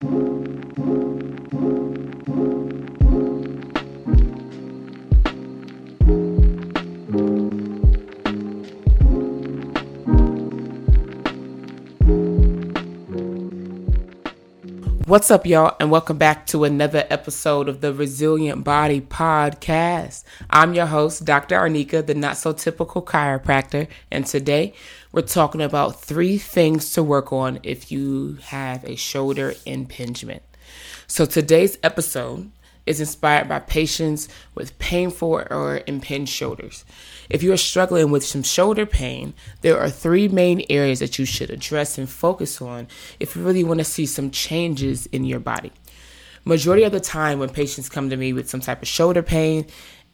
thank you. What's up, y'all, and welcome back to another episode of the Resilient Body Podcast. I'm your host, Dr. Arneka, the not so typical chiropractor, and today we're talking about three things to work on if you have a shoulder impingement. So, today's episode is inspired by patients with painful or impinged shoulders. If you are struggling with some shoulder pain, there are three main areas that you should address and focus on if you really want to see some changes in your body. Majority of the time when patients come to me with some type of shoulder pain,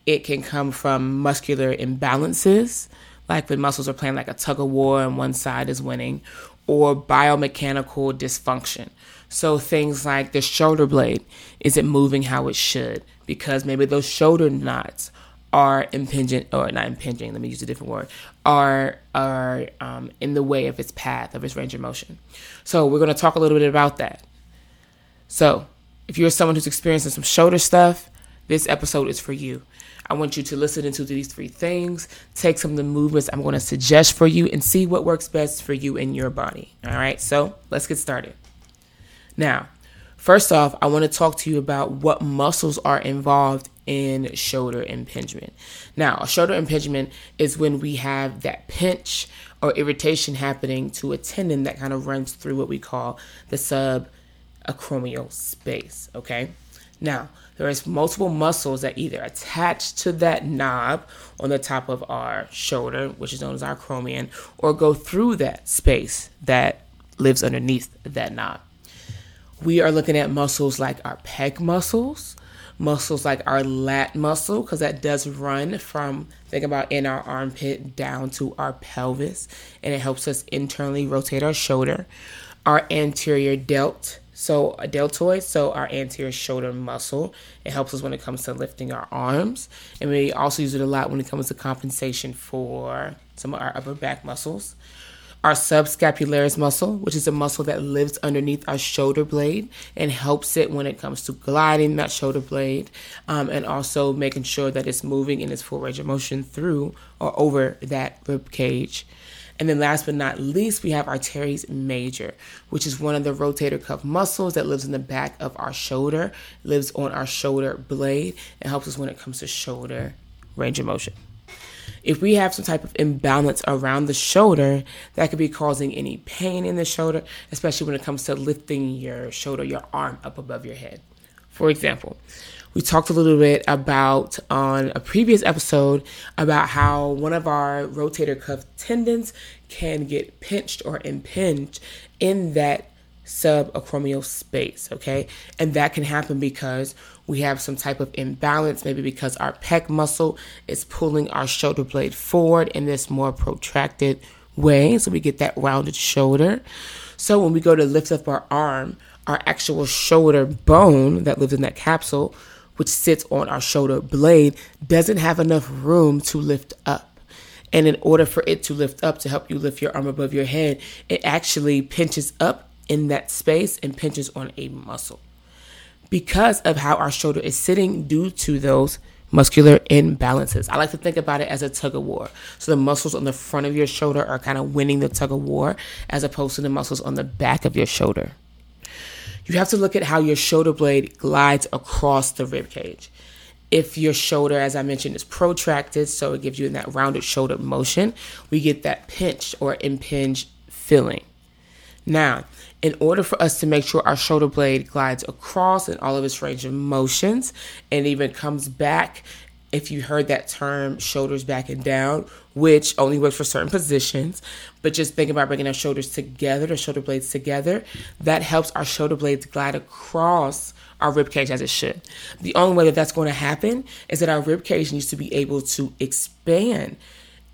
it can come from muscular imbalances, like when muscles are playing like a tug of war and one side is winning, or biomechanical dysfunction. So things like the shoulder blade, is it moving how it should? Because maybe those shoulder knots are impinging or not impinging let me use a different word are are um, in the way of its path of its range of motion so we're going to talk a little bit about that so if you're someone who's experiencing some shoulder stuff this episode is for you i want you to listen into these three things take some of the movements i'm going to suggest for you and see what works best for you and your body all right so let's get started now First off, I want to talk to you about what muscles are involved in shoulder impingement. Now, a shoulder impingement is when we have that pinch or irritation happening to a tendon that kind of runs through what we call the subacromial space, okay? Now, there is multiple muscles that either attach to that knob on the top of our shoulder, which is known as our acromion, or go through that space that lives underneath that knob. We are looking at muscles like our pec muscles, muscles like our lat muscle, because that does run from, think about in our armpit down to our pelvis, and it helps us internally rotate our shoulder. Our anterior delt, so a deltoid, so our anterior shoulder muscle. It helps us when it comes to lifting our arms. And we also use it a lot when it comes to compensation for some of our upper back muscles our subscapularis muscle, which is a muscle that lives underneath our shoulder blade and helps it when it comes to gliding that shoulder blade, um, and also making sure that it's moving in its full range of motion through or over that rib cage. And then last but not least, we have our teres major, which is one of the rotator cuff muscles that lives in the back of our shoulder, lives on our shoulder blade, and helps us when it comes to shoulder range of motion. If we have some type of imbalance around the shoulder, that could be causing any pain in the shoulder, especially when it comes to lifting your shoulder, your arm up above your head. For example, we talked a little bit about on a previous episode about how one of our rotator cuff tendons can get pinched or impinged in that subacromial space, okay? And that can happen because we have some type of imbalance, maybe because our pec muscle is pulling our shoulder blade forward in this more protracted way. So we get that rounded shoulder. So when we go to lift up our arm, our actual shoulder bone that lives in that capsule, which sits on our shoulder blade, doesn't have enough room to lift up. And in order for it to lift up to help you lift your arm above your head, it actually pinches up in that space and pinches on a muscle because of how our shoulder is sitting due to those muscular imbalances. I like to think about it as a tug of war. So the muscles on the front of your shoulder are kind of winning the tug of war as opposed to the muscles on the back of your shoulder. You have to look at how your shoulder blade glides across the rib cage. If your shoulder, as I mentioned, is protracted, so it gives you that rounded shoulder motion, we get that pinch or impinge feeling. Now, in order for us to make sure our shoulder blade glides across in all of its range of motions and even comes back, if you heard that term, shoulders back and down, which only works for certain positions, but just think about bringing our shoulders together, the shoulder blades together, that helps our shoulder blades glide across our rib cage as it should. The only way that that's going to happen is that our rib cage needs to be able to expand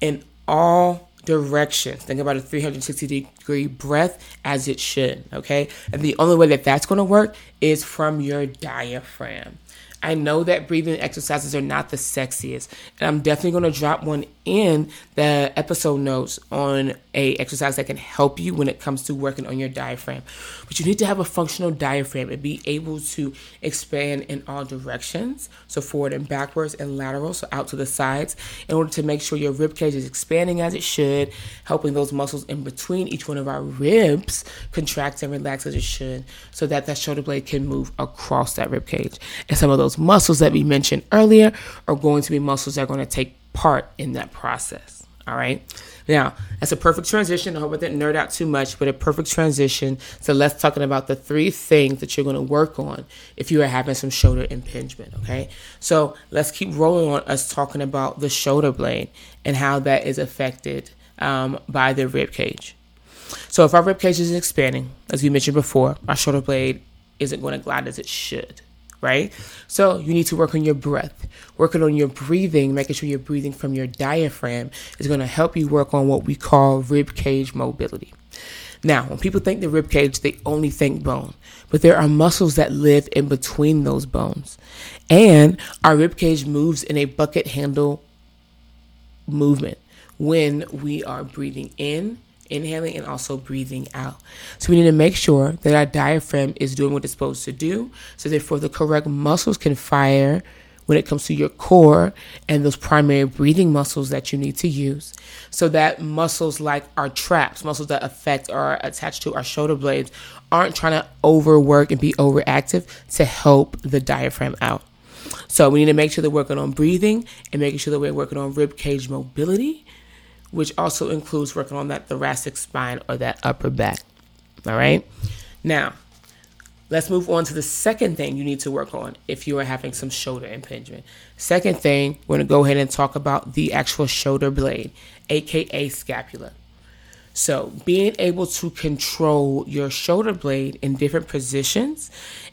in all directions. Think about a 360 degree breath as it should, okay? And the only way that that's going to work is from your diaphragm. I know that breathing exercises are not the sexiest, and I'm definitely going to drop one in the episode notes on a exercise that can help you when it comes to working on your diaphragm. But you need to have a functional diaphragm and be able to expand in all directions, so forward and backwards and lateral, so out to the sides, in order to make sure your rib cage is expanding as it should, helping those muscles in between each one of our ribs contract and relax as it should, so that that shoulder blade can move across that rib cage. And some of those muscles that we mentioned earlier are going to be muscles that are going to take part in that process. All right. Now, that's a perfect transition. I hope I didn't nerd out too much, but a perfect transition. So let's talking about the three things that you're going to work on if you are having some shoulder impingement. Okay. So let's keep rolling on us talking about the shoulder blade and how that is affected um, by the rib cage. So if our rib cage is expanding, as we mentioned before, our shoulder blade isn't going to glide as it should right? So you need to work on your breath. Working on your breathing, making sure you're breathing from your diaphragm is going to help you work on what we call rib cage mobility. Now, when people think the rib cage, they only think bone, but there are muscles that live in between those bones. And our rib cage moves in a bucket handle movement when we are breathing in inhaling and also breathing out. So we need to make sure that our diaphragm is doing what it's supposed to do. So therefore the correct muscles can fire when it comes to your core and those primary breathing muscles that you need to use. So that muscles like our traps, muscles that affect or are attached to our shoulder blades, aren't trying to overwork and be overactive to help the diaphragm out. So we need to make sure that we're working on breathing and making sure that we're working on rib cage mobility which also includes working on that thoracic spine or that upper back. All right. Now, let's move on to the second thing you need to work on if you are having some shoulder impingement. Second thing, we're going to go ahead and talk about the actual shoulder blade, aka scapula. So, being able to control your shoulder blade in different positions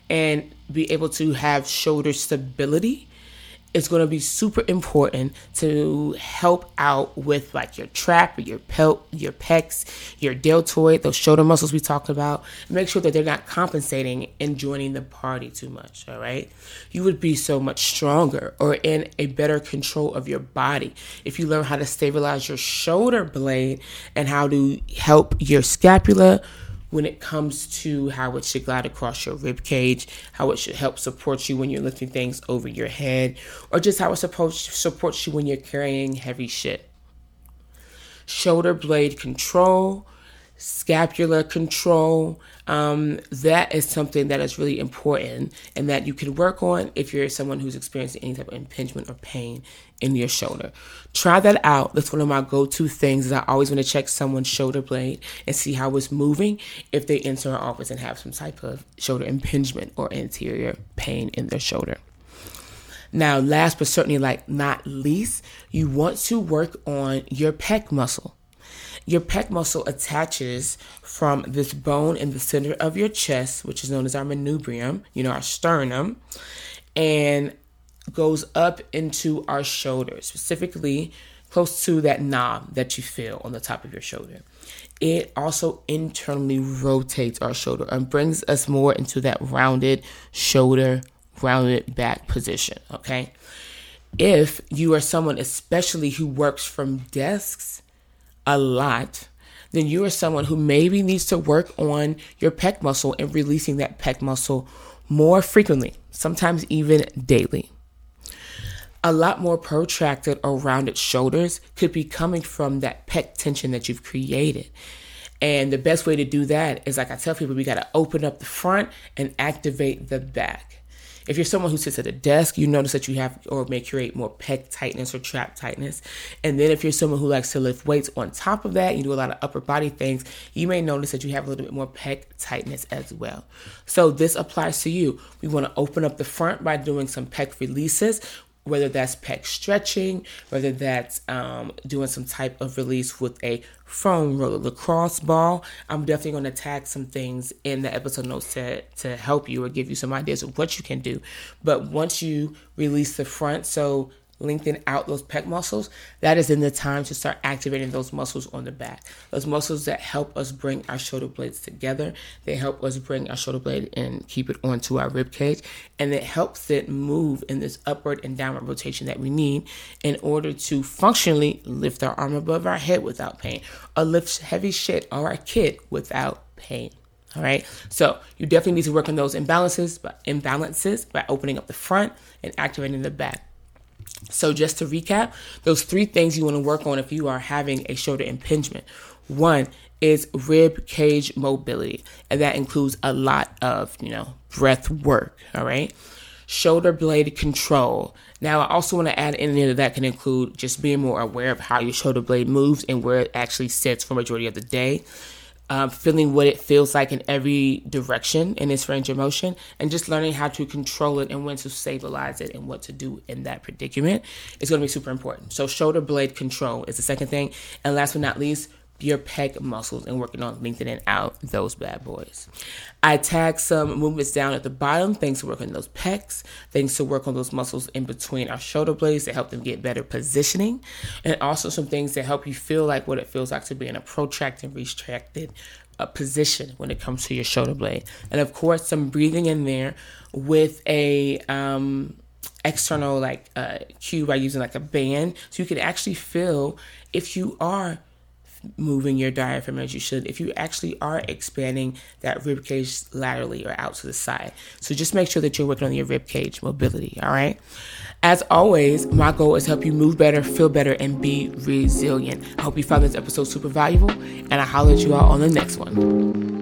and be able to have shoulder stability it's going to be super important to help out with like your trap, your pelt, your pecs, your deltoid, those shoulder muscles we talked about. Make sure that they're not compensating and joining the party too much. All right, you would be so much stronger or in a better control of your body if you learn how to stabilize your shoulder blade and how to help your scapula when it comes to how it should glide across your rib cage, how it should help support you when you're lifting things over your head, or just how it supposed supports you when you're carrying heavy shit. Shoulder blade control, scapular control. Um, that is something that is really important and that you can work on if you're someone who's experiencing any type of impingement or pain in your shoulder. Try that out. That's one of my go-to things. Is I always want to check someone's shoulder blade and see how it's moving if they enter our office and have some type of shoulder impingement or anterior pain in their shoulder. Now, last but certainly like not least, you want to work on your pec muscle. Your pec muscle attaches from this bone in the center of your chest, which is known as our manubrium, you know, our sternum, and goes up into our shoulder, specifically close to that knob that you feel on the top of your shoulder. It also internally rotates our shoulder and brings us more into that rounded shoulder, rounded back position. Okay. If you are someone, especially who works from desks, a lot, then you are someone who maybe needs to work on your pec muscle and releasing that pec muscle more frequently, sometimes even daily. A lot more protracted or rounded shoulders could be coming from that pec tension that you've created. And the best way to do that is like I tell people, we got to open up the front and activate the back. If you're someone who sits at a desk, you notice that you have or may create more pec tightness or trap tightness. And then if you're someone who likes to lift weights on top of that, you do a lot of upper body things, you may notice that you have a little bit more pec tightness as well. So this applies to you. We want to open up the front by doing some pec releases whether that's pec stretching, whether that's um, doing some type of release with a foam roller lacrosse ball. I'm definitely going to tag some things in the episode notes to, to help you or give you some ideas of what you can do. But once you release the front, so lengthen out those pec muscles, that is in the time to start activating those muscles on the back. Those muscles that help us bring our shoulder blades together. They help us bring our shoulder blade and keep it onto our rib cage. And it helps it move in this upward and downward rotation that we need in order to functionally lift our arm above our head without pain or lift heavy shit or our kid without pain. All right. So you definitely need to work on those imbalances, but imbalances by opening up the front and activating the back. So, just to recap, those three things you want to work on if you are having a shoulder impingement. One is rib cage mobility, and that includes a lot of, you know, breath work. All right. Shoulder blade control. Now, I also want to add in there that, that can include just being more aware of how your shoulder blade moves and where it actually sits for majority of the day um, feeling what it feels like in every direction in its range of motion, and just learning how to control it and when to stabilize it and what to do in that predicament is going to be super important. So, shoulder blade control is the second thing. And last but not least, your pec muscles and working on lengthening out those bad boys. I tag some movements down at the bottom, things to work on those pecs, things to work on those muscles in between our shoulder blades to help them get better positioning, and also some things that help you feel like what it feels like to be in a protracted, and retracted uh, position when it comes to your shoulder blade. And of course, some breathing in there with a um, external like uh, cue by using like a band, so you can actually feel if you are moving your diaphragm as you should if you actually are expanding that rib cage laterally or out to the side. So just make sure that you're working on your rib cage mobility, all right? As always, my goal is help you move better, feel better, and be resilient. I hope you found this episode super valuable, and I holler at you all on the next one.